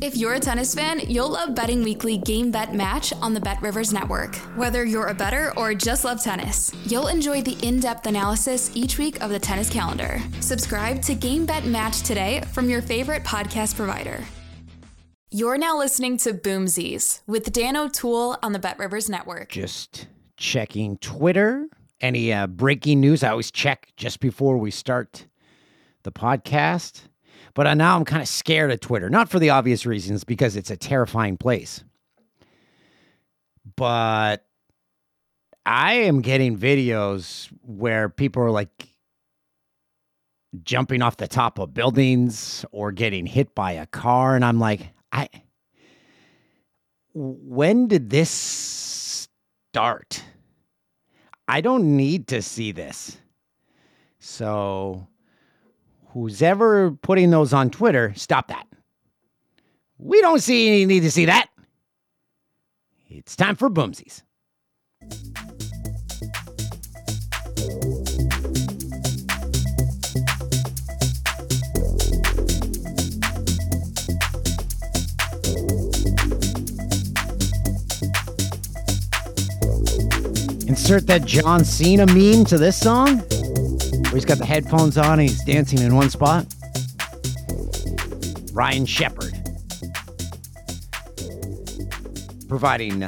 If you're a tennis fan, you'll love Betting Weekly Game Bet Match on the Bet Rivers Network. Whether you're a better or just love tennis, you'll enjoy the in depth analysis each week of the tennis calendar. Subscribe to Game Bet Match today from your favorite podcast provider. You're now listening to Boomsies with Dan O'Toole on the Bet Rivers Network. Just checking Twitter. Any uh, breaking news? I always check just before we start the podcast. But uh, now I'm kind of scared of Twitter, not for the obvious reasons, because it's a terrifying place. But I am getting videos where people are like jumping off the top of buildings or getting hit by a car. And I'm like, I. When did this start? I don't need to see this. So who's ever putting those on Twitter, stop that. We don't see any need to see that. It's time for boomsies. Insert that John Cena meme to this song where he's got the headphones on and he's dancing in one spot. Ryan Shepard providing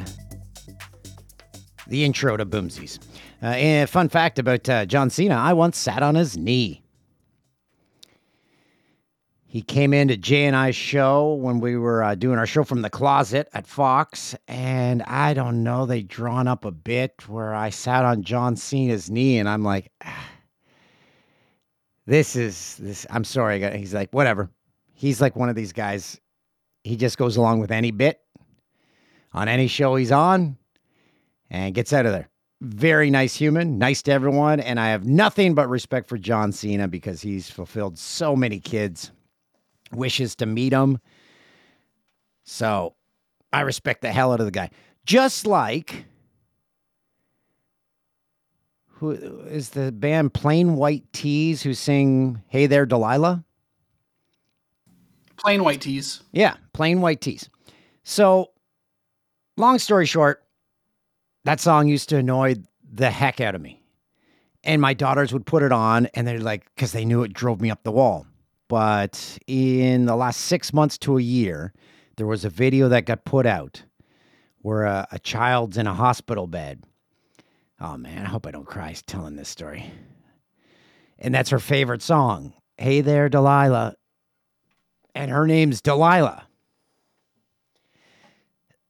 the intro to Boomsies. Uh, and fun fact about uh, John Cena I once sat on his knee. He came into Jay and I's show when we were uh, doing our show from the closet at Fox, and I don't know, they drawn up a bit where I sat on John Cena's knee, and I'm like, ah, this is this. I'm sorry. He's like, whatever. He's like one of these guys. He just goes along with any bit on any show he's on and gets out of there. Very nice human, nice to everyone. And I have nothing but respect for John Cena because he's fulfilled so many kids' wishes to meet him. So I respect the hell out of the guy. Just like who is the band Plain White T's who sing Hey There Delilah? Plain White T's. Yeah, Plain White T's. So, long story short, that song used to annoy the heck out of me. And my daughters would put it on and they're like, because they knew it drove me up the wall. But in the last six months to a year, there was a video that got put out where a, a child's in a hospital bed Oh man, I hope I don't cry telling this story. And that's her favorite song. Hey there, Delilah. And her name's Delilah.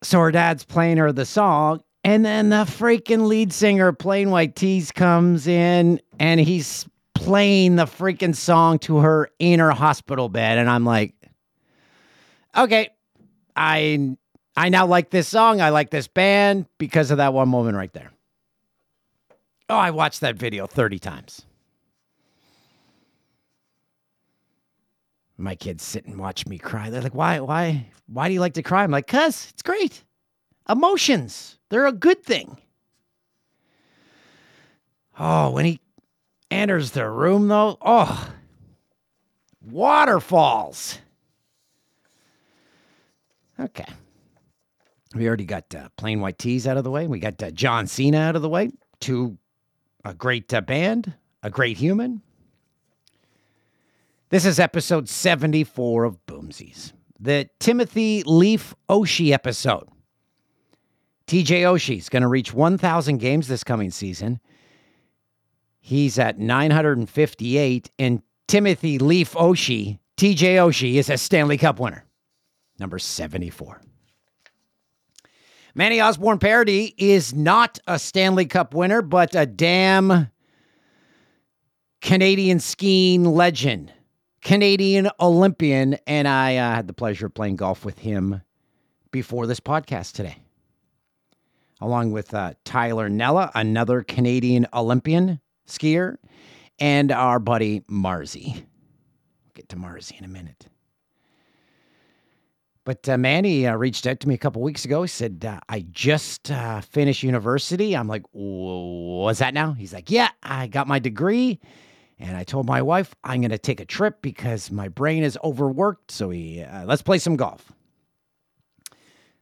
So her dad's playing her the song, and then the freaking lead singer, Plain White T's, comes in and he's playing the freaking song to her in her hospital bed. And I'm like, okay, I I now like this song. I like this band because of that one moment right there. Oh, I watched that video 30 times. My kids sit and watch me cry. They're like, why, why, why do you like to cry? I'm like, cuz it's great. Emotions, they're a good thing. Oh, when he enters the room, though, oh, waterfalls. Okay. We already got uh, Plain White T's out of the way. We got uh, John Cena out of the way. Two a great uh, band, a great human. This is episode 74 of Boomsies, the Timothy Leif Oshie episode. TJ Oshie is going to reach 1,000 games this coming season. He's at 958, and Timothy Leif Oshie, TJ Oshie, is a Stanley Cup winner, number 74. Manny Osborne-Paradis is not a Stanley Cup winner, but a damn Canadian skiing legend, Canadian Olympian. And I uh, had the pleasure of playing golf with him before this podcast today. along with uh, Tyler Nella, another Canadian Olympian skier, and our buddy Marzi. We'll get to Marzi in a minute. But uh, Manny uh, reached out to me a couple weeks ago. He said, uh, I just uh, finished university. I'm like, what's that now? He's like, yeah, I got my degree. And I told my wife, I'm going to take a trip because my brain is overworked. So we, uh, let's play some golf.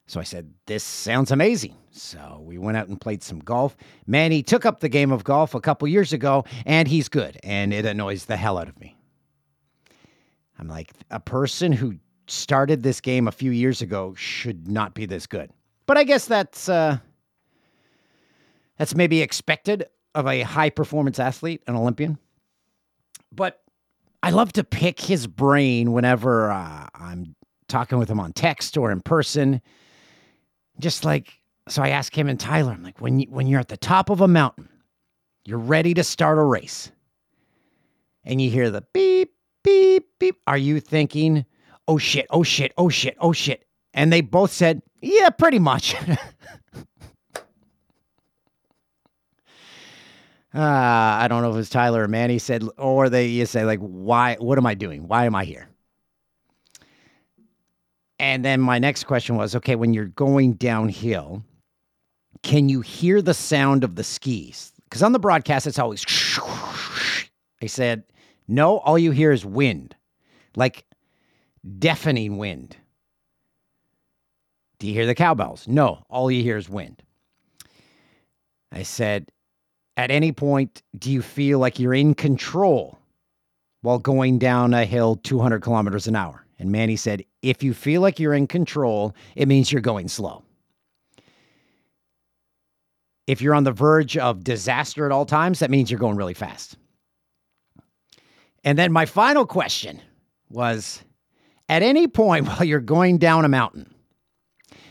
So I said, This sounds amazing. So we went out and played some golf. Manny took up the game of golf a couple years ago, and he's good, and it annoys the hell out of me. I'm like, a person who started this game a few years ago should not be this good. But I guess that's uh, that's maybe expected of a high performance athlete, an Olympian. But I love to pick his brain whenever uh, I'm talking with him on text or in person just like so I ask him and Tyler, I'm like, when you when you're at the top of a mountain, you're ready to start a race, and you hear the beep, beep, beep. Are you thinking, oh shit, oh shit, oh shit, oh shit? And they both said, Yeah, pretty much. Uh, I don't know if it was Tyler or Manny said, or they you say like, why? What am I doing? Why am I here? And then my next question was okay, when you're going downhill, can you hear the sound of the skis? Because on the broadcast, it's always. I said, no, all you hear is wind, like deafening wind. Do you hear the cowbells? No, all you hear is wind. I said, at any point, do you feel like you're in control while going down a hill 200 kilometers an hour? And Manny said, if you feel like you're in control, it means you're going slow. If you're on the verge of disaster at all times, that means you're going really fast. And then my final question was at any point while you're going down a mountain,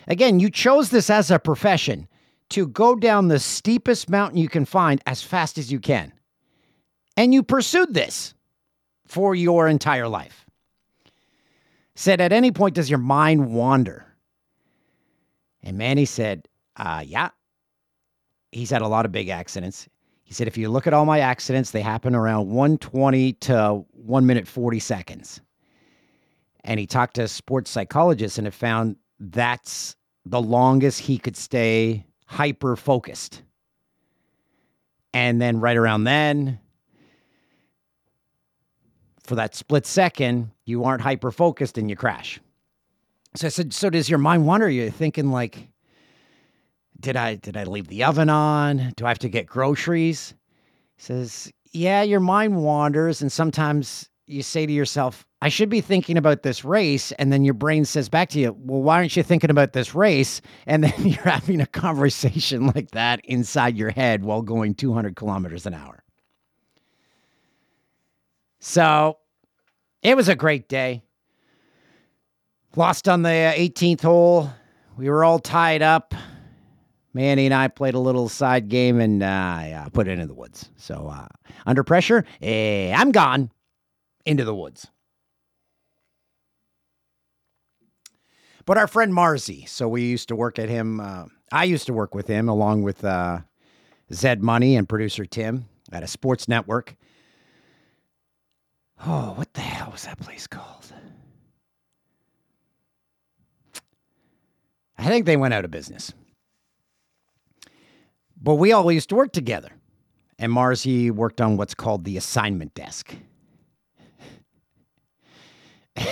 again, you chose this as a profession to go down the steepest mountain you can find as fast as you can. And you pursued this for your entire life said, At any point, does your mind wander? And Manny said, uh, Yeah. He's had a lot of big accidents. He said, If you look at all my accidents, they happen around 120 to 1 minute 40 seconds. And he talked to a sports psychologist and it found that's the longest he could stay hyper focused. And then right around then, for that split second, you aren't hyper focused and you crash. So I said, so does your mind wander? You're thinking like, did I did I leave the oven on? Do I have to get groceries? He says, yeah, your mind wanders, and sometimes you say to yourself, I should be thinking about this race. And then your brain says back to you, Well, why aren't you thinking about this race? And then you're having a conversation like that inside your head while going 200 kilometers an hour. So it was a great day. Lost on the 18th uh, hole. We were all tied up. Manny and I played a little side game and uh, I uh, put it in the woods. So uh, under pressure, eh, I'm gone into the woods. But our friend Marzi, so we used to work at him. Uh, I used to work with him along with uh, Zed Money and producer Tim at a sports network. Oh, what the hell was that place called? I think they went out of business. But we all used to work together. And Marzi worked on what's called the assignment desk.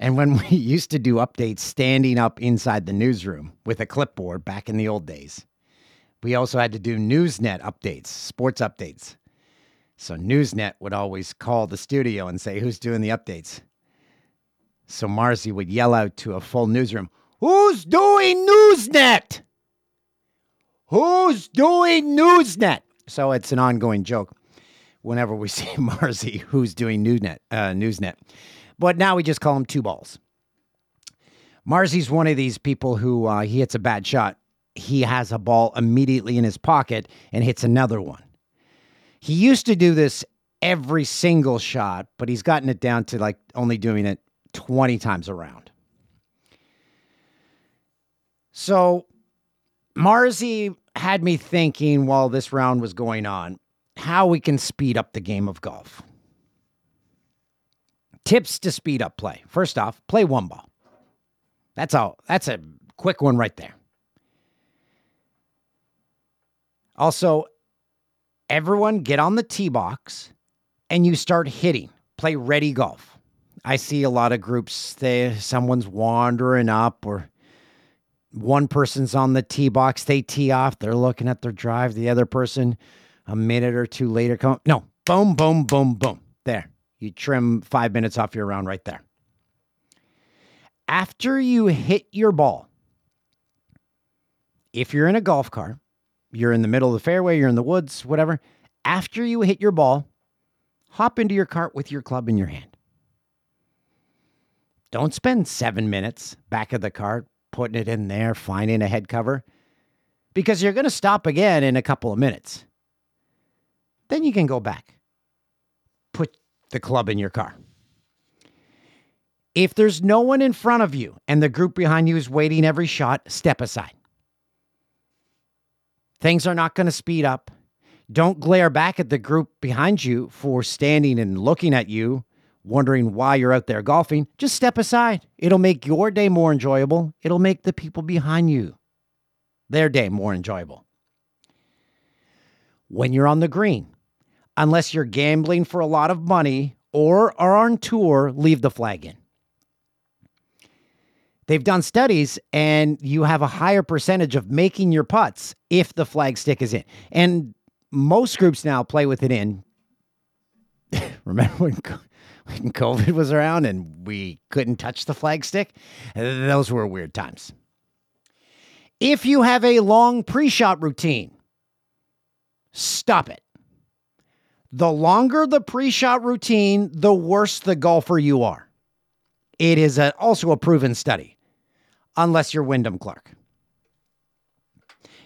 and when we used to do updates standing up inside the newsroom with a clipboard back in the old days, we also had to do Newsnet updates, sports updates. So Newsnet would always call the studio and say, Who's doing the updates? So Marzi would yell out to a full newsroom, Who's doing Newsnet? Who's doing Newsnet? So it's an ongoing joke whenever we see Marzi, who's doing Newsnet, uh, Newsnet. But now we just call him Two Balls. Marzi's one of these people who uh, he hits a bad shot. He has a ball immediately in his pocket and hits another one. He used to do this every single shot, but he's gotten it down to like only doing it 20 times around. So Marzi had me thinking while this round was going on how we can speed up the game of golf. Tips to speed up play. First off, play one ball. That's all. That's a quick one right there. Also, everyone get on the tee box and you start hitting. Play ready golf. I see a lot of groups, they someone's wandering up or one person's on the tee box, they tee off, they're looking at their drive, the other person a minute or two later come no, boom, boom, boom, boom. There. You trim 5 minutes off your round right there. After you hit your ball, if you're in a golf car, you're in the middle of the fairway, you're in the woods, whatever. After you hit your ball, hop into your cart with your club in your hand. Don't spend seven minutes back of the cart putting it in there, finding a head cover, because you're going to stop again in a couple of minutes. Then you can go back, put the club in your car. If there's no one in front of you and the group behind you is waiting every shot, step aside. Things are not going to speed up. Don't glare back at the group behind you for standing and looking at you, wondering why you're out there golfing. Just step aside. It'll make your day more enjoyable. It'll make the people behind you their day more enjoyable. When you're on the green, unless you're gambling for a lot of money or are on tour, leave the flag in. They've done studies and you have a higher percentage of making your putts if the flag stick is in. And most groups now play with it in. Remember when, COVID was around and we couldn't touch the flag stick? Those were weird times. If you have a long pre shot routine, stop it. The longer the pre shot routine, the worse the golfer you are. It is a, also a proven study unless you're Wyndham Clark.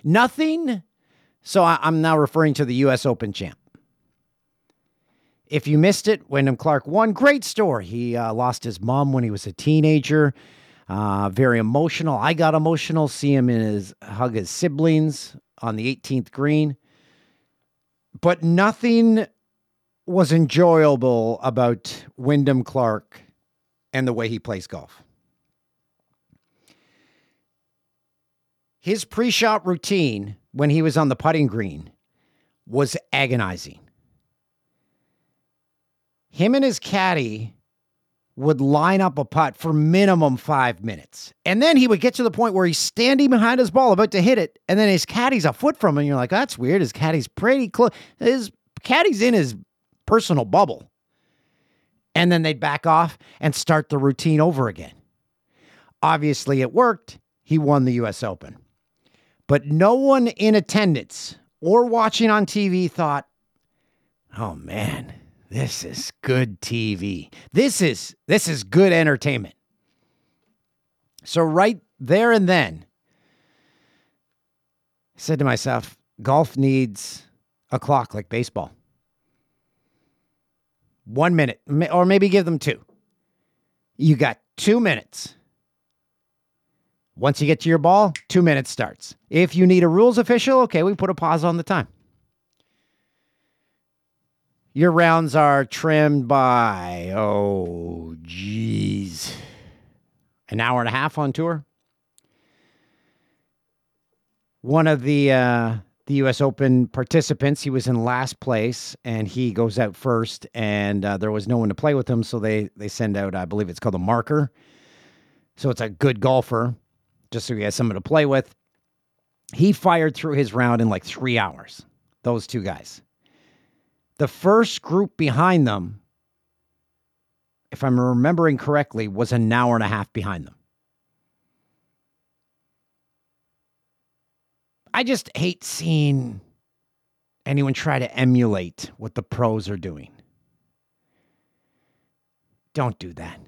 Nothing. So I, am now referring to the U.S. Open champ. If you missed it, Wyndham Clark won. Great story. He uh, lost his mom when he was a teenager. Uh, very emotional. I got emotional. See him in his hug his siblings on the 18th green. But nothing was enjoyable about Wyndham Clark and the way he plays golf. His pre shot routine when he was on the putting green was agonizing. Him and his caddy would line up a putt for minimum five minutes. And then he would get to the point where he's standing behind his ball about to hit it. And then his caddy's a foot from him. And you're like, that's weird. His caddy's pretty close. His caddy's in his personal bubble. And then they'd back off and start the routine over again. Obviously, it worked. He won the US Open. But no one in attendance or watching on TV thought, "Oh man, this is good TV. This is this is good entertainment." So right there and then, I said to myself, golf needs a clock like baseball. One minute, or maybe give them two. You got two minutes once you get to your ball, two minutes starts. If you need a rules official, okay, we put a pause on the time. Your rounds are trimmed by, oh, geez, an hour and a half on tour. One of the uh, the U.S. Open participants, he was in last place, and he goes out first, and uh, there was no one to play with him, so they they send out, I believe it's called a marker. So it's a good golfer just so he has someone to play with. He fired through his round in like three hours, those two guys. The first group behind them, if I'm remembering correctly, was an hour and a half behind them. I just hate seeing anyone try to emulate what the pros are doing. Don't do that.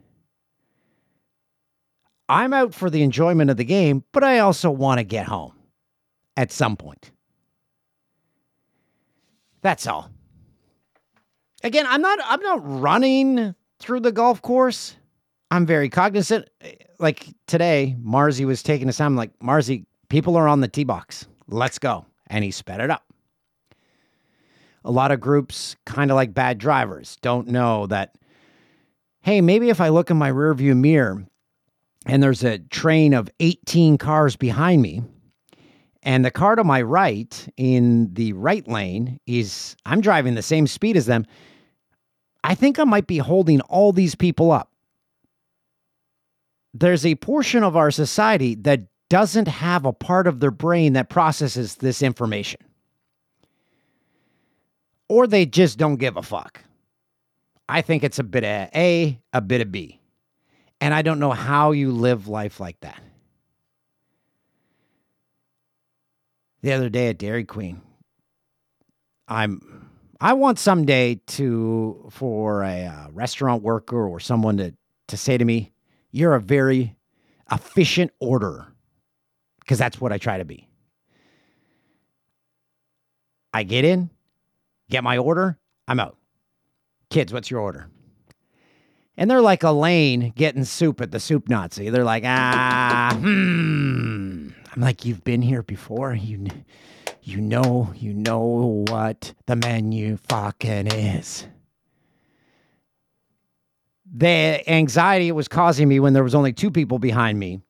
I'm out for the enjoyment of the game, but I also want to get home at some point. That's all. Again, I'm not I'm not running through the golf course. I'm very cognizant. Like today, Marzi was taking us. I'm like, Marzi, People are on the tee box. Let's go. And he sped it up. A lot of groups, kind of like bad drivers, don't know that, hey, maybe if I look in my rearview mirror and there's a train of 18 cars behind me, and the car to my right in the right lane is, I'm driving the same speed as them. I think I might be holding all these people up. There's a portion of our society that doesn't have a part of their brain that processes this information. Or they just don't give a fuck. I think it's a bit of A, a bit of B. And I don't know how you live life like that. The other day at Dairy Queen, I'm I want someday to for a uh, restaurant worker or someone to to say to me, "You're a very efficient order," because that's what I try to be. I get in, get my order, I'm out. Kids, what's your order? And they're like Elaine getting soup at the soup Nazi. They're like, ah, hmm. I'm like, you've been here before. You, you know, you know what the menu fucking is. The anxiety it was causing me when there was only two people behind me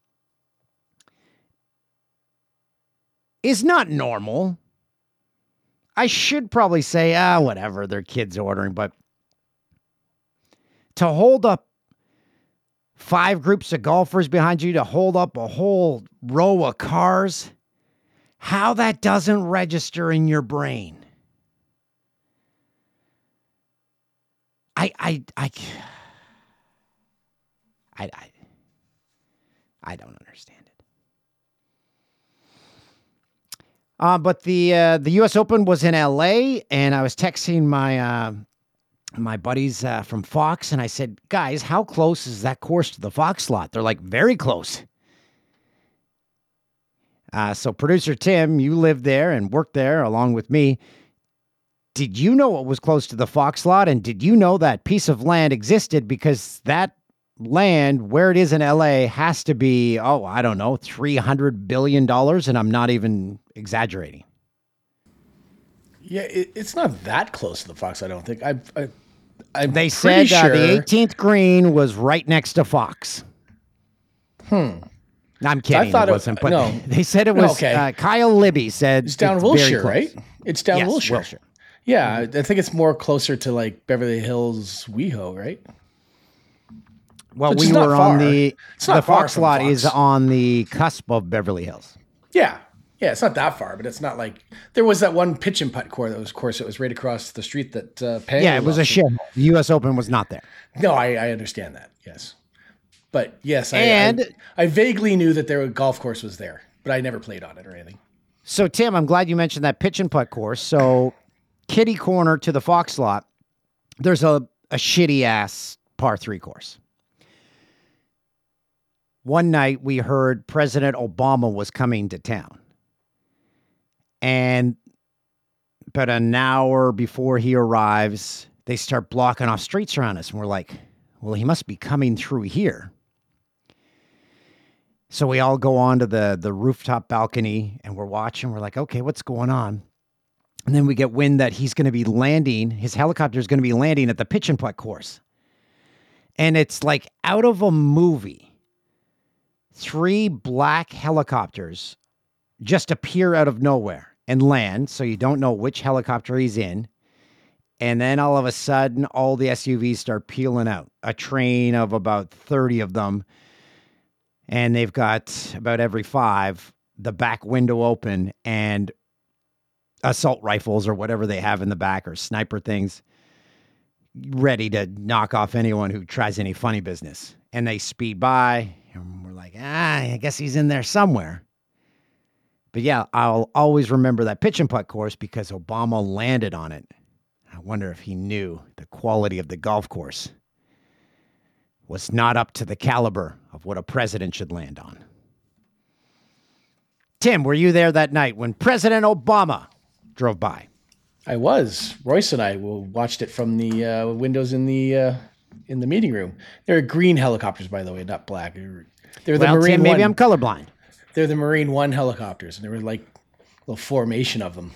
is not normal. I should probably say, ah, whatever, their kids ordering, but to hold up five groups of golfers behind you, to hold up a whole row of cars, how that doesn't register in your brain. I, I, I, I, I, I don't understand it. Uh, but the uh, the U.S. Open was in L.A. and I was texting my uh, my buddies uh, from Fox, and I said, "Guys, how close is that course to the Fox slot?" They're like, "Very close." Uh, so, producer Tim, you lived there and worked there along with me. Did you know it was close to the Fox lot? And did you know that piece of land existed because that land, where it is in LA, has to be, oh, I don't know, $300 billion. And I'm not even exaggerating. Yeah, it, it's not that close to the Fox, I don't think. I, I, I'm They said uh, the 18th green was right next to Fox. Hmm. I'm kidding. I thought it it- wasn't, but no. they said it No, was. okay. Uh, Kyle Libby said It's down very Wilshire, right? It's down Yes, Wilshire. Wilshire. Yeah, I think it's more closer to like Beverly Hills, WeHo, right? Well, Which we were on the It's the Fox lot Fox. is on the cusp of Beverly Hills. Yeah, yeah, it's not that far, but it's not like there was that one pitch and putt course that was of course it was right across the street that uh, Pang Yeah, it was a shit. The U.S. Open was not there. No, I, I understand that. Yes, but yes, I, And- I, I vaguely knew that their golf course was there, but I never played on it or anything. So, Tim, I'm glad you mentioned that pitch and putt course. So, kitty corner to the Fox lot, there's a, a shitty ass par three course. One night we heard President Obama was coming to town. And about an hour before he arrives, they start blocking off streets around us. And we're like, well, he must be coming through here. So we all go onto the the rooftop balcony and we're watching. We're like, okay, what's going on? And then we get wind that he's going to be landing. His helicopter is going to be landing at the pitch and putt course, and it's like out of a movie. Three black helicopters just appear out of nowhere and land, so you don't know which helicopter he's in. And then all of a sudden, all the SUVs start peeling out. A train of about 30 of them and they've got about every five the back window open and assault rifles or whatever they have in the back or sniper things ready to knock off anyone who tries any funny business. And they speed by and we're like ah i guess he's in there somewhere. But yeah i'll always remember that pitch and putt course because obama landed on it. I wonder if he knew the quality of the golf course was not up to the caliber of what a president should land on. Tim, were you there that night when President Obama drove by? I was Royce and I watched it from the uh, windows in the uh, in the meeting room. They're green helicopters, by the way, not black. They're, the well, marine Tim, maybe one. I'm colorblind. They're the Marine One helicopters, and there were like a little formation of them.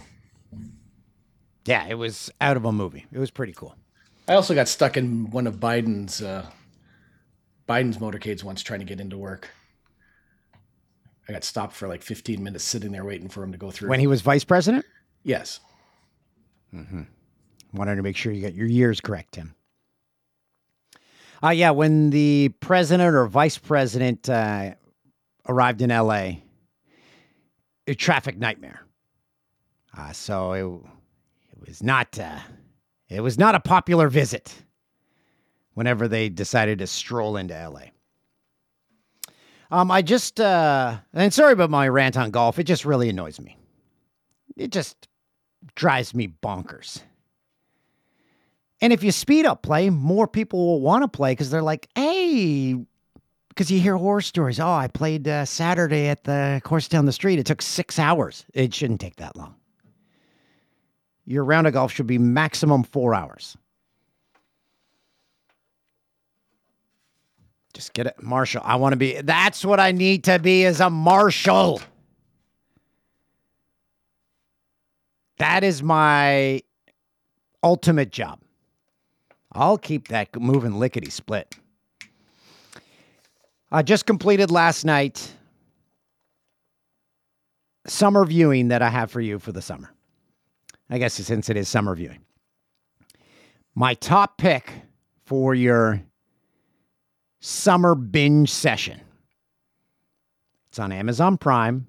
Yeah, it was out of a movie. It was pretty cool. I also got stuck in one of Biden's uh, Biden's motorcades once trying to get into work. I got stopped for like 15 minutes sitting there waiting for him to go through. When he was vice president? yes. Wanted to make sure you got your years correct, Tim. Uh, yeah, when the president or vice president uh, arrived in LA, a traffic nightmare. Uh, so it, it was not uh, it was not a popular visit whenever they decided to stroll into LA. Um, I just uh, and sorry about my rant on golf. It just really annoys me. It just drives me bonkers. And if you speed up play, more people will want to play because they're like, hey, because you hear horror stories. Oh, I played uh, Saturday at the course down the street. It took six hours. It shouldn't take that long. Your round of golf should be maximum four hours. Just get it, Marshall. I want to be. That's what I need to be as a marshal. That is my ultimate job. I'll keep that moving lickety split. I just completed last night summer viewing that I have for you for the summer. I guess since it is summer viewing. My top pick for your summer binge session. It's on Amazon Prime.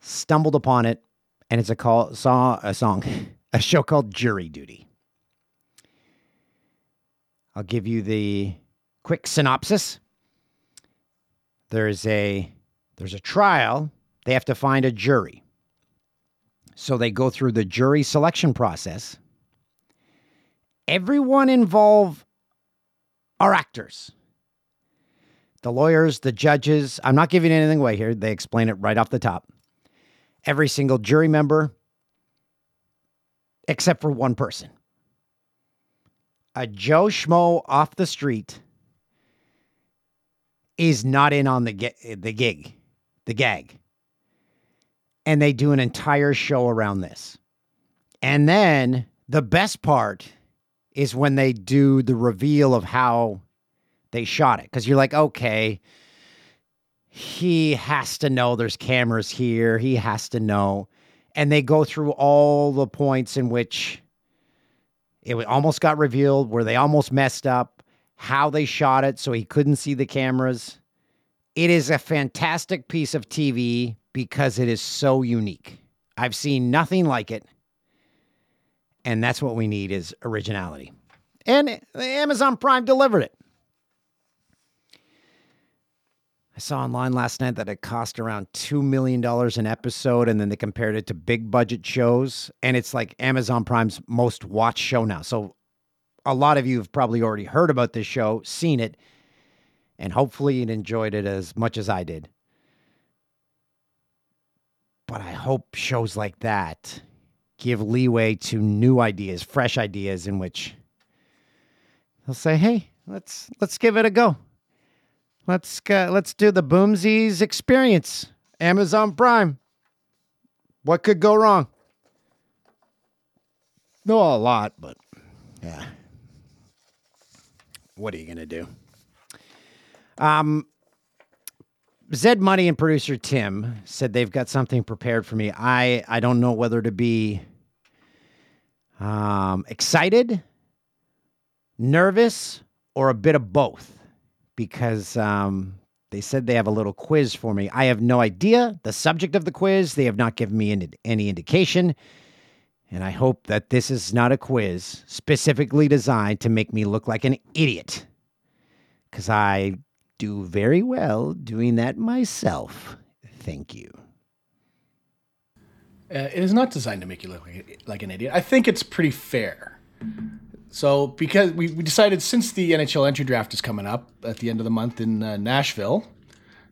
Stumbled upon it, and it's a call saw a song, a show called Jury Duty. I'll give you the quick synopsis. There's a there's a trial. They have to find a jury. So they go through the jury selection process. Everyone involved are actors. The lawyers, the judges, I'm not giving anything away here. They explain it right off the top. Every single jury member, except for one person a Joe Schmo off the street is not in on the the gig, the gag. And they do an entire show around this. And then the best part is when they do the reveal of how they shot it cuz you're like, "Okay, he has to know there's cameras here. He has to know." And they go through all the points in which it almost got revealed where they almost messed up, how they shot it so he couldn't see the cameras. It is a fantastic piece of TV because it is so unique. I've seen nothing like it. And that's what we need is originality. And Amazon Prime delivered it. I saw online last night that it cost around $2 million an episode, and then they compared it to big budget shows. And it's like Amazon Prime's most watched show now. So a lot of you have probably already heard about this show, seen it, and hopefully you enjoyed it as much as I did. But I hope shows like that give leeway to new ideas, fresh ideas in which they'll say, "Hey, let's let's give it a go." Let's uh, let's do the Boomsies experience. Amazon Prime. What could go wrong? No, a lot, but yeah. What are you gonna do? Um, Zed Money and producer Tim said they've got something prepared for me. I I don't know whether to be um, excited, nervous, or a bit of both because um, they said they have a little quiz for me. I have no idea the subject of the quiz. They have not given me any, any indication. And I hope that this is not a quiz specifically designed to make me look like an idiot. Because I do very well doing that myself. Thank you. Uh, it is not designed to make you look like, like an idiot. I think it's pretty fair. So, because we, we decided since the NHL entry draft is coming up at the end of the month in uh, Nashville,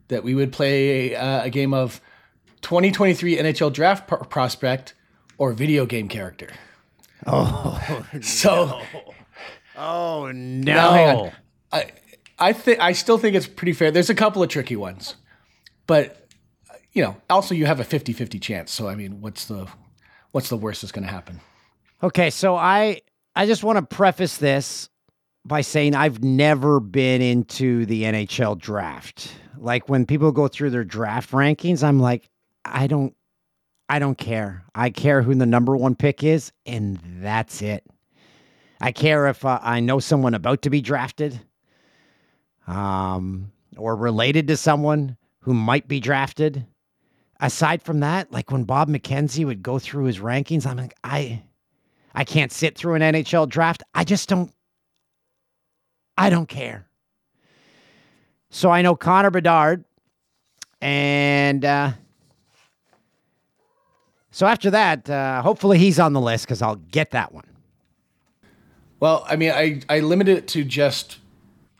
that we would play uh, a game of 2023 NHL draft p- prospect or video game character. Oh, So, oh Now, no. I I think I still think it's pretty fair. There's a couple of tricky ones, but you know, also you have a 50-50 chance. So I mean, what's the what's the worst that's going to happen? Okay, so I I just want to preface this by saying I've never been into the NHL draft. Like when people go through their draft rankings, I'm like, I don't I don't care. I care who the number 1 pick is and that's it. I care if uh, I know someone about to be drafted um or related to someone who might be drafted. Aside from that, like when Bob McKenzie would go through his rankings, I'm like, I I can't sit through an NHL draft. I just don't I don't care. So I know Connor Bedard and uh so after that, uh, hopefully he's on the list because I'll get that one. Well, I mean, I I limited it to just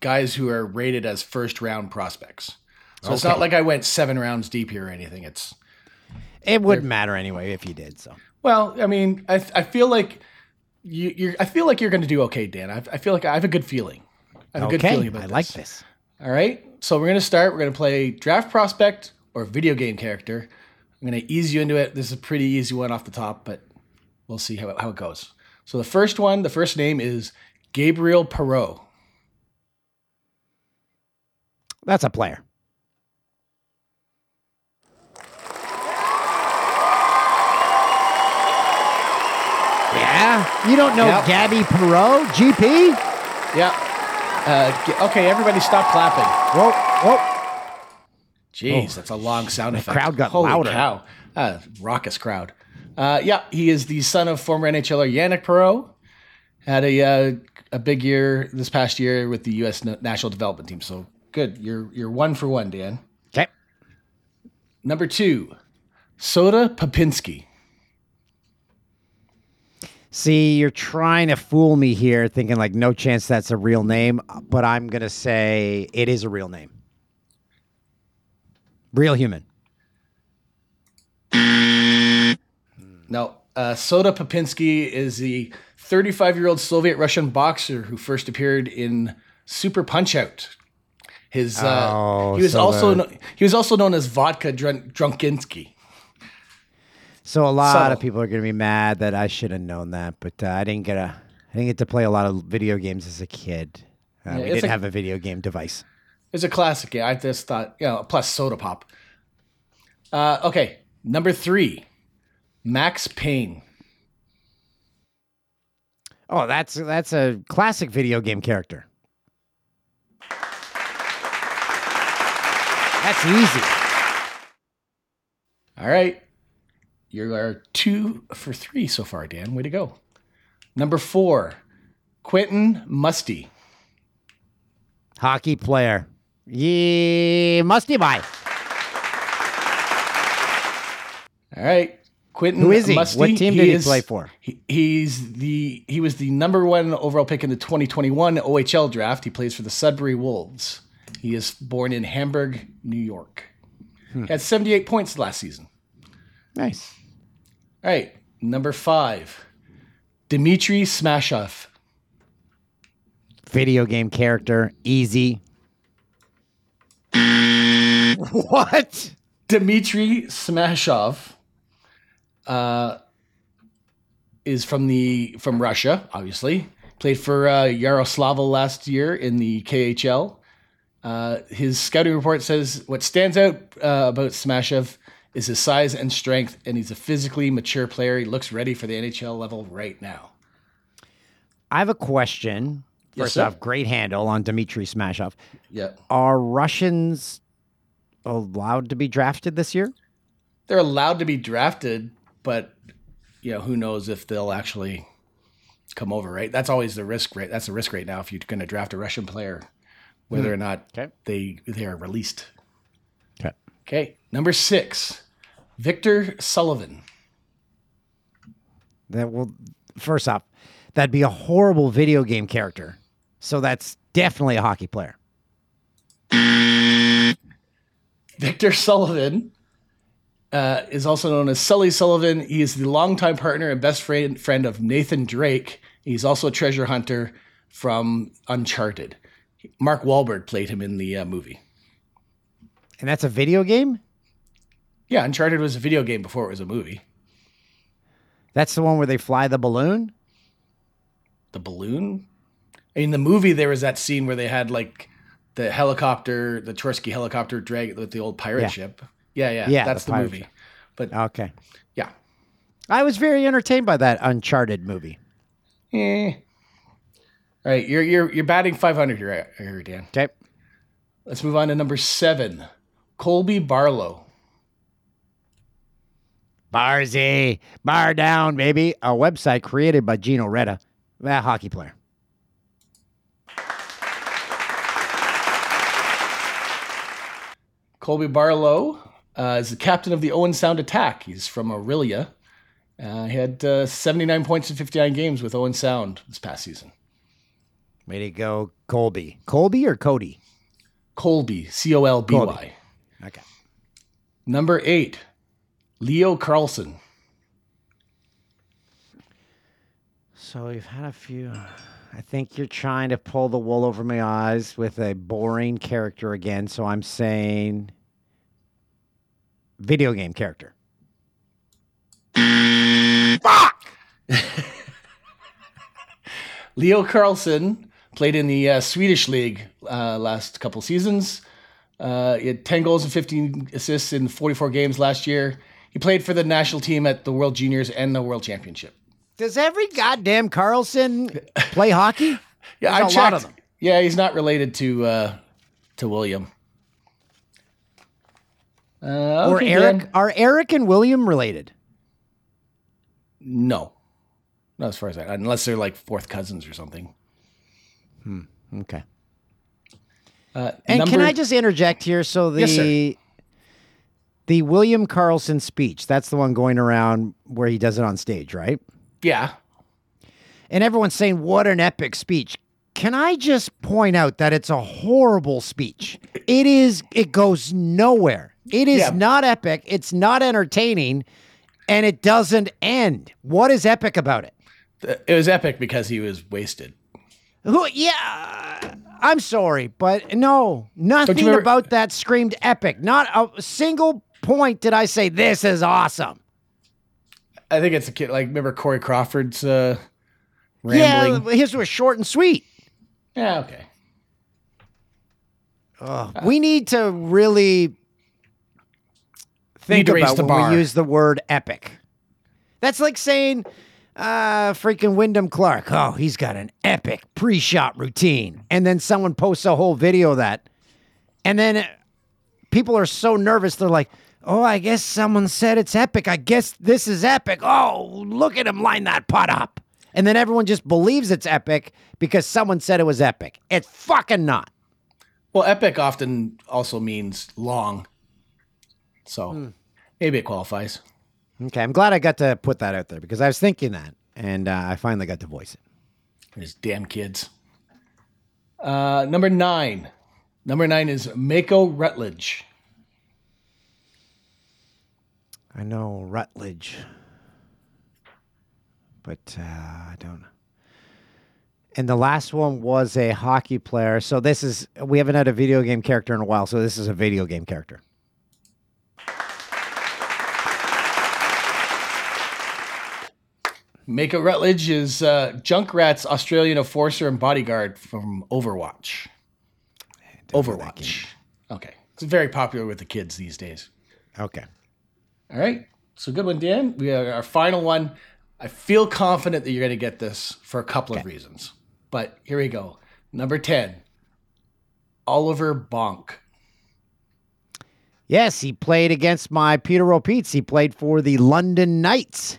guys who are rated as first round prospects. So it's not like I went seven rounds deep here or anything. It's It wouldn't matter anyway if you did. So well, I mean, I I feel like you, you're I feel like you're going to do okay, Dan. I, I feel like I have a good feeling. I have a good okay, feeling about I this. like this. All right. So we're going to start. We're going to play draft prospect or video game character. I'm going to ease you into it. This is a pretty easy one off the top, but we'll see how it, how it goes. So the first one, the first name is Gabriel Perreault. That's a player. Yeah, you don't know Yep. Gabby Perreault, GP? Yeah. Uh, g- okay, everybody stop clapping. Whoa, whoa! Jeez, that's a long sound effect. crowd got Holy louder. cow. Uh, raucous crowd. Uh, yeah, he is the son of former NHLer Yannick Perreault. Had a uh, a big year this past year with the U.S. na- national development team. So good. You're you're one for one, Dan. Okay, Number two, Soda Popinski. See, you're trying to fool me here, thinking like no chance that's a real name, but I'm gonna say it is a real name. Real human. No, uh, Soda Popinski is the 35 year old Soviet Russian boxer who first appeared in Super Punch Out. His uh, Oh, he was so also the- he was also known as Vodka Drun- Drunkinski. So a lot Subtle. of people are gonna be mad that I should have known that, but uh, I didn't get a, I didn't get to play a lot of video games as a kid. Uh, Yeah, we didn't a- have a video game device. It's a classic. Yeah, I just thought, you know, plus soda pop. Uh, okay, number three, Max Payne. Oh, that's that's a classic video game character. That's easy. All right, you are two for three so far, Dan. Way to go. Number four, Quentin Musty. Hockey player. Yeah, musty by. All right, Quentin. Who is he? Musty, What team did he is- play for? He, he's the he was the number one overall pick in the 2021 OHL draft. He plays for the Sudbury Wolves. He is born in Hamburg, New York. Hmm. He had 78 points last season. Nice. All right, number five, Dmitry Simashev. Video game character. Easy. what? Dmitry Simashev uh, is from the from Russia, obviously. Played for uh, Yaroslavl last year in the KHL. Uh, his scouting report says what stands out uh, about Smashov is his size and strength, and he's a physically mature player. He looks ready for the NHL level right now. I have a question. Yes, First sir. off, great handle on Dmitry Simashev. Yeah, Are Russians allowed to be drafted this year? they're allowed to be drafted, but you know who knows if they'll actually come over, right? That's always the risk, right? That's the risk right now if you're going to draft a Russian player, whether hmm. or not Okay. they they are released. Okay. Number six, Victor Sullivan. That will first off, that'd be a horrible video game character. So that's definitely a hockey player. Victor Sullivan uh, is also known as Sully Sullivan. He is the longtime partner and best friend friend of Nathan Drake. He's also a treasure hunter from Uncharted. Mark Wahlberg played him in the uh, movie. And that's a video game? Yeah, Uncharted was a video game before it was a movie. That's the one where they fly the balloon? The balloon? In the movie, there was that scene where they had like the helicopter, the Tursky helicopter drag with the old pirate Yeah. ship. Yeah, yeah, Yeah, that's the the, movie. ship. But Okay. yeah, I was very entertained by that Uncharted movie. eh. All right, you're you're you're batting 500 here, here, Dan. Okay. Let's move on to number seven, Colby Barlow. Barzy, bar down, baby. A website created by Gino Retta, a hockey player. Colby Barlow uh, is the captain of the Owen Sound Attack. He's from Orillia. Uh, he had uh, 79 points in 59 games with Owen Sound this past season. Way to go, Colby. Colby or Cody? Colby, C O L B Y. Okay. Number eight, Leo Carlsson. So we've had a few. I think you're trying to pull the wool over my eyes with a boring character again. So I'm saying video game character. Fuck! Leo Carlsson played in the uh, Swedish league uh, last couple seasons. Uh, he had 10 goals and 15 assists in 44 games last year. He played for the national team at the World Juniors and the World Championship. Does every goddamn Carlson play hockey? Yeah, There's I a lot checked. of them. Yeah, he's not related to uh, to William. Uh, Or okay, Erik? Dan. Are Erik and William related? No, not as far as I, unless they're like fourth cousins or something. Hmm. Okay. Uh, And can I just interject here? So the Yes, the William Karlsson speech, that's the one going around where he does it on stage, right? Yeah, And everyone's saying, what an epic speech. Can I just point out that it's a horrible speech? It is, it goes nowhere. It is Yeah. not epic. It's not entertaining. And it doesn't end. What is epic about it? it was epic because he was wasted. Who, yeah, I'm sorry, but no, nothing remember- about that screamed epic. Not a single point did I say, this is awesome. I think it's a kid. Like remember Corey Crawford's uh, rambling. Yeah, his was short and sweet. Yeah, okay. we need to really think to about when bar. we use the word epic. That's like saying, uh, freaking Wyndham Clark. Oh, he's got an epic pre-shot routine, and then someone posts a whole video of that, and then uh, people are so nervous they're like, "Oh, I guess someone said it's epic. I guess this is epic. Oh, look at him line that putt up." And then everyone just believes it's epic because someone said it was epic. It's fucking not. Well, epic often also means long, so Hmm. maybe it qualifies. Okay, I'm glad I got to put that out there because I was thinking that, and uh, I finally got to voice it. These damn kids. Uh, number nine. Number nine is Mako Rutledge. I know Rutledge, but uh, I don't. And the last one was a hockey player. So this is we haven't had a video game character in a while. So this is a video game character. Mako Rutledge is uh, Junkrat's Australian enforcer and bodyguard from Overwatch. Overwatch. Okay. It's very popular with the kids these days. Okay. All right. So good one, Dan. We have our final one. I feel confident that you're going to get this for a couple of reasons. But here we go. Number 10. Oliver Bonk. Yes, he played against my Peter Pete's. He played for the London Knights,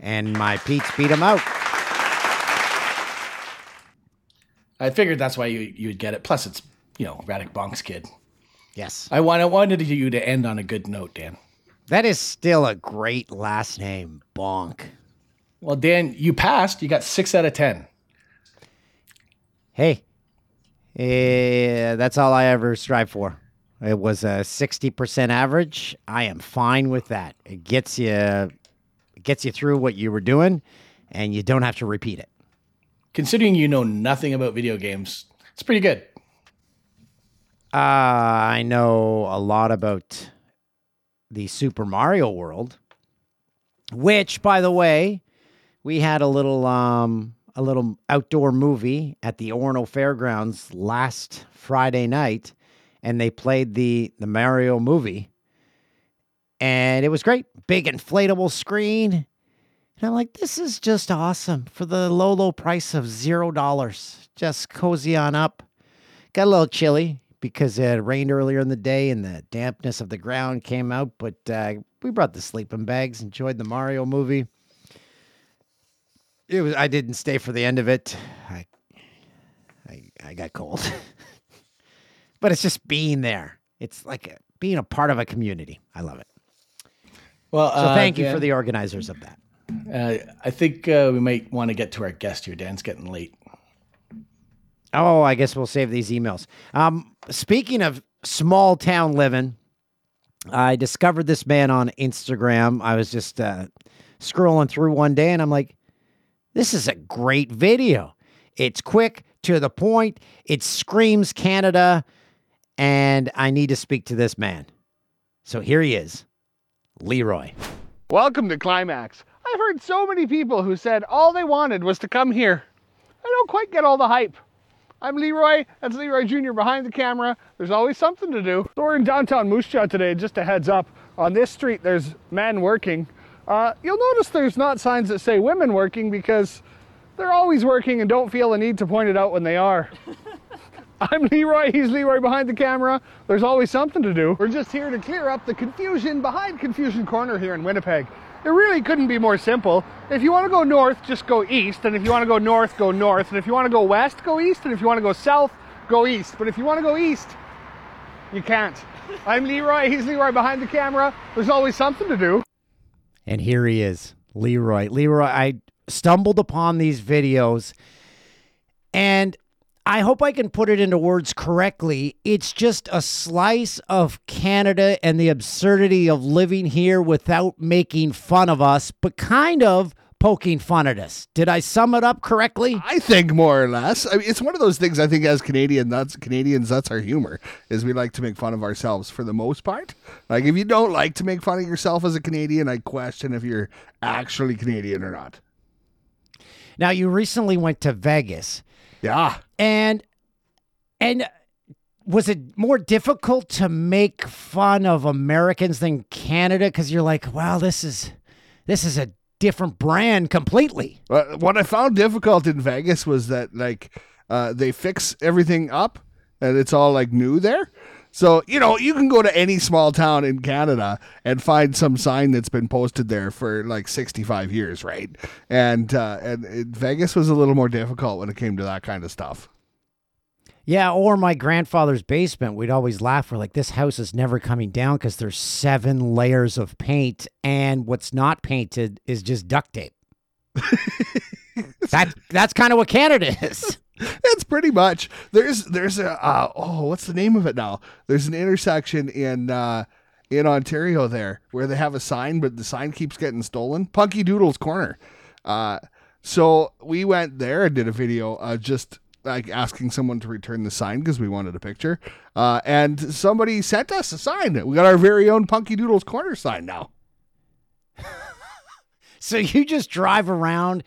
and my Pete's beat him out. I figured that's why you you would get it. Plus, it's you know Radek Bonk's kid. Yes, I want I wanted you to end on a good note, Dan. that is still a great last name, Bonk. Well, Dan, you passed. You got six out of ten. Hey, eh, that's all I ever strive for. It was a sixty percent average. I am fine with that. It gets you, gets you through what you were doing, and you don't have to repeat it. Considering you know nothing about video games, it's pretty good. Uh, I know a lot about the Super Mario World, which, by the way, we had a little um, a little outdoor movie at the Orono Fairgrounds last Friday night, and they played the the Mario movie, and it was great. Big inflatable screen, and I'm like, this is just awesome for the low low price of zero dollars. Just cozy on up. Got a little chilly because it rained earlier in the day and the dampness of the ground came out, but uh, we brought the sleeping bags. Enjoyed the Mario movie it was I didn't stay for the end of it. I I, I got cold. but it's just being there. It's like being a part of a community. I love it. Well, so uh, thank you Dan, for the organizers of that. Uh, I think uh, we might want to get to our guest here. Dan's getting late. Oh, I guess we'll save these emails. Um, speaking of small town living, I discovered this man on Instagram. I was just uh, scrolling through one day, and I'm like, this is a great video. It's quick, to the point, it screams Canada, and I need to speak to this man. So here he is, Leroy. Welcome to Climax. I've heard so many people who said all they wanted was to come here. I don't quite get all the hype. I'm Leroy, that's Leroy Jr. behind the camera. There's always something to do. So we're in downtown Moose Jaw today, just a heads up. On this street, there's men working. Uh, you'll notice there's not signs that say women working because they're always working and don't feel the need to point it out when they are. I'm Leroy, he's Leroy behind the camera. There's always something to do. We're just here to clear up the confusion behind Confusion Corner here in Winnipeg. It really couldn't be more simple. If you want to go north, just go east, and if you want to go north, go north, and if you want to go west, go east, and if you want to go south, go east. But if you want to go east, you can't. I'm Leroy, he's Leroy behind the camera. There's always something to do. And here he is, Leroy. Leroy, I stumbled upon these videos and I hope I can put it into words correctly. It's just a slice of Canada and the absurdity of living here without making fun of us, but kind of poking fun at us. Did I sum it up correctly? I think more or less. I mean, it's one of those things. I think as Canadian, that's Canadians. That's our humor. Is we like to make fun of ourselves for the most part. Like if you don't like to make fun of yourself as a Canadian, I question if you're actually Canadian or not. Now, you recently went to Vegas. Yeah. And and was it more difficult to make fun of Americans than Canada cuz you're like, wow, this is this is a different brand completely. Uh, what I found difficult in Vegas was that like uh, they fix everything up and it's all like new there. So, you know, you can go to any small town in Canada and find some sign that's been posted there for like 65 years, right? And uh, and it, Vegas was a little more difficult when it came to that kind of stuff. Yeah, or my grandfather's basement, we'd always laugh. We're like, this house is never coming down because there's seven layers of paint, and what's not painted is just duct tape. that that's kind of what Canada is. It's pretty much there's there's a uh, oh what's the name of it now? There's an intersection in uh, in Ontario there where they have a sign, but the sign keeps getting stolen. Punkeydoodles Corner. Uh, so we went there and did a video uh, just like asking someone to return the sign because we wanted a picture. Uh, and somebody sent us a sign. We got our very own Punkeydoodles Corner sign now. So you just drive around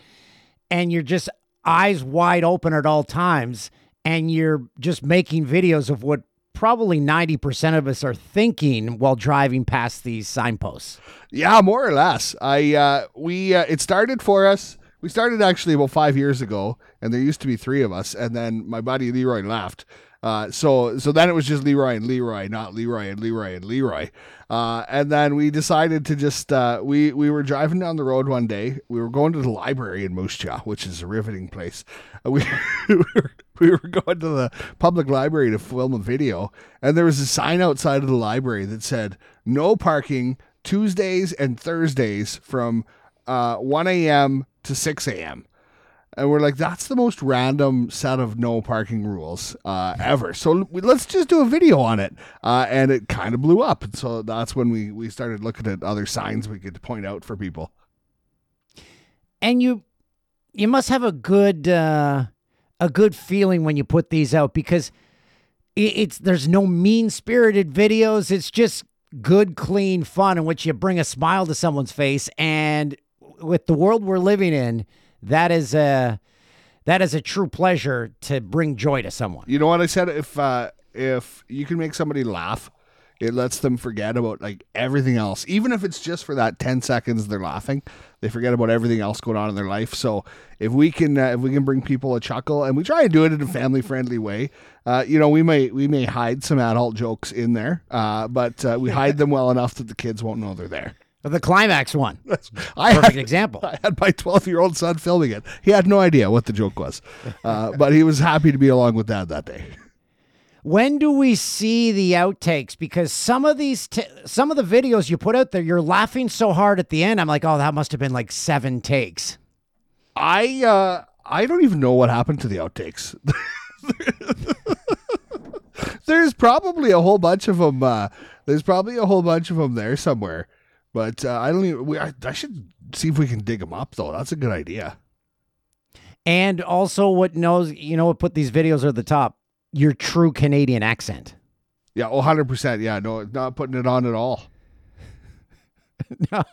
and you're just eyes wide open at all times and you're just making videos of what probably 90% of us are thinking while driving past these signposts. Yeah, more or less. I uh, we uh, it started for us. We started actually about five years ago, and there used to be three of us, and then my buddy Leroy left. Uh, so so then it was just Leroy and Leroy, not Leroy and Leroy and Leroy. Uh, and then we decided to just uh, we we were driving down the road one day. We were going to the library in Moose Jaw, which is a riveting place. Uh, we we were we were going to the public library to film a video, and there was a sign outside of the library that said no parking Tuesdays and Thursdays from uh, 1 a.m. to 6 a.m. And we're like, that's the most random set of no parking rules uh, ever. So let's just do a video on it. Uh, and it kind of blew up. And so that's when we, we started looking at other signs we could point out for people. And you you must have a good uh a good feeling when you put these out because it, it's there's no mean-spirited videos. It's just good, clean fun in which you bring a smile to someone's face. And with the world we're living in, that is a that is a true pleasure to bring joy to someone. You know what I said? If uh, if you can make somebody laugh, it lets them forget about like everything else. Even if it's just for that ten seconds they're laughing, they forget about everything else going on in their life. So if we can uh, if we can bring people a chuckle, and we try and do it in a family friendly way, uh, you know, we may we may hide some adult jokes in there, uh, but uh, we hide them well enough that the kids won't know they're there. The climax one, I perfect had, example. I had my 12 year old son filming it. He had no idea what the joke was, uh, but he was happy to be along with dad that day. When do we see the outtakes? Because some of these, t- some of the videos you put out there, you're laughing so hard at the end. I'm like, oh, that must have been like seven takes. I uh, I don't even know what happened to the outtakes. there's probably a whole bunch of them. Uh, there's probably a whole bunch of them there somewhere, but uh, I don't even. We, I, I should see if we can dig them up though. That's a good idea. And also, what knows, you know, what put these videos at the top? Your true Canadian accent. Yeah, 100. percent Yeah, no, not putting it on at all. No.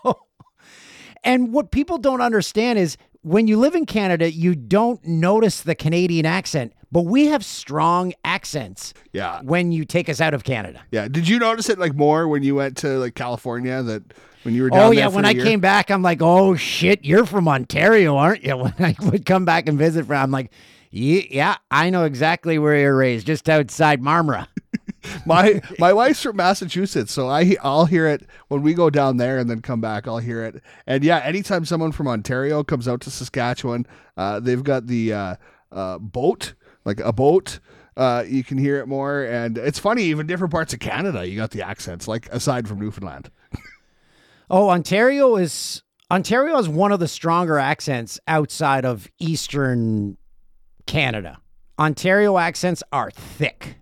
And what people don't understand is when you live in Canada, you don't notice the Canadian accent, but we have strong accents Yeah, when you take us out of Canada. yeah. Did you notice it like more when you went to like California? That when you were down Oh yeah, when I year? came back, I'm like, oh shit, you're from Ontario, aren't you? When I would come back and visit, from, I'm like, yeah, I know exactly where you're raised, just outside Marmora. my my wife's from Massachusetts, so I I'll hear it when we go down there and then come back. I'll hear it, and yeah, anytime someone from Ontario comes out to Saskatchewan, uh, they've got the uh, uh, boat, like a boat. Uh, you can hear it more, and it's funny. Even different parts of Canada, you got the accents. Like aside from Newfoundland, Oh, Ontario is Ontario is one of the stronger accents outside of Eastern Canada. Ontario accents are thick.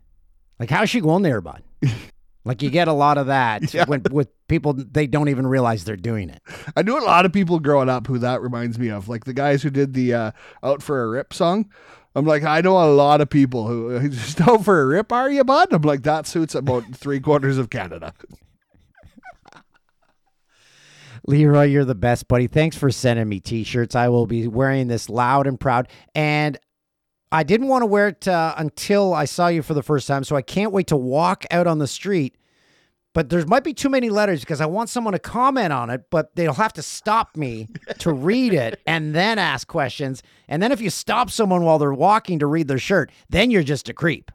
Like how's she going there, bud? like you get a lot of that Yeah. when with people they don't even realize they're doing it. I knew a lot of people growing up who that reminds me of, like the guys who did the uh, "Out for a Rip" song. I'm like, I know a lot of people who who just out for a rip, are you, bud? I'm like, that suits about three quarters of Canada. Leroy, you're the best, buddy. Thanks for sending me t-shirts. I will be wearing this loud and proud. And I didn't want to wear it uh, until I saw you for the first time, so I can't wait to walk out on the street. But there might be too many letters because I want someone to comment on it, but they'll have to stop me to read it and then ask questions. And then if you stop someone while they're walking to read their shirt, then you're just a creep.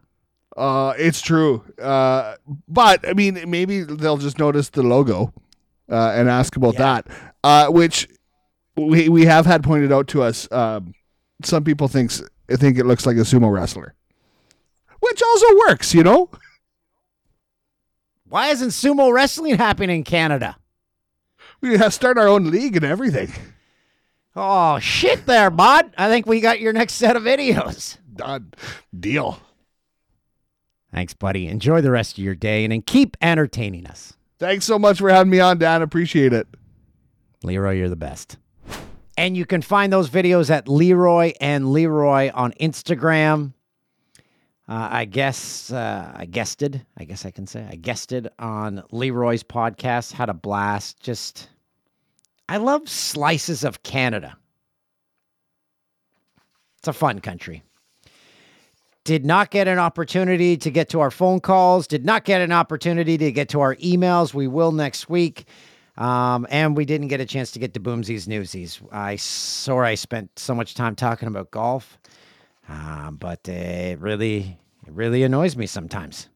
Uh, it's true. Uh, but I mean, maybe they'll just notice the logo uh, and ask about Yeah. that, uh, which we we have had pointed out to us. Um, some people thinks think it looks like a sumo wrestler, which also works, you know. Why isn't sumo wrestling happening in Canada? We have start our own league and everything. Oh, shit there, bud. I think we got your next set of videos. Done. Deal. Thanks, buddy. Enjoy the rest of your day and then keep entertaining us. Thanks so much for having me on, Dan. Appreciate it. Leroy, you're the best. And you can find those videos at Leroy and Leroy on Instagram. Uh, I guess uh, I guested. I guess I can say I guested on Leroy's podcast. Had a blast. Just, I love slices of Canada. It's a fun country. Did not get an opportunity to get to our phone calls. Did not get an opportunity to get to our emails. We will next week. Um, and we didn't get a chance to get to Boomsies Newsies. I sorry I spent so much time talking about golf, um, but it really, it really annoys me sometimes.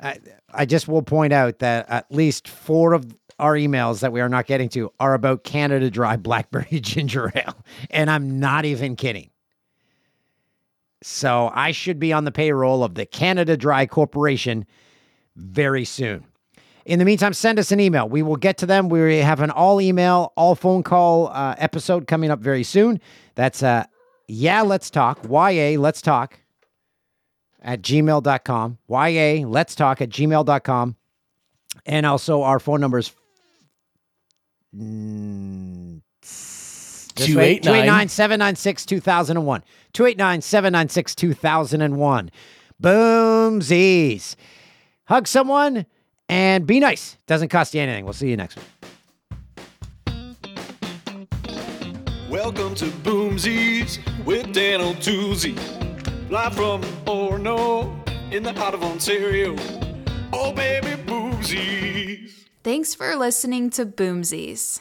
I, I just will point out that at least four of our emails that we are not getting to are about Canada Dry Blackberry Ginger Ale, and I'm not even kidding. So I should be on the payroll of the Canada Dry Corporation very soon. In the meantime, send us an email. We will get to them. We have an all email, all phone call uh, episode coming up very soon. That's uh, yeah, let's talk. YA, let's talk at gmail.com. YA, let's talk at gmail.com. And also our phone numbers. 289. 796 2001. 289 796 2001. Boomsies. Hug someone And be nice. Doesn't cost you anything. We'll see you next week. Welcome to Boomsies with Dan O'Toozy. Live from Orono in the heart of Ontario. Oh, baby, Boomsies. Thanks for listening to Boomsies.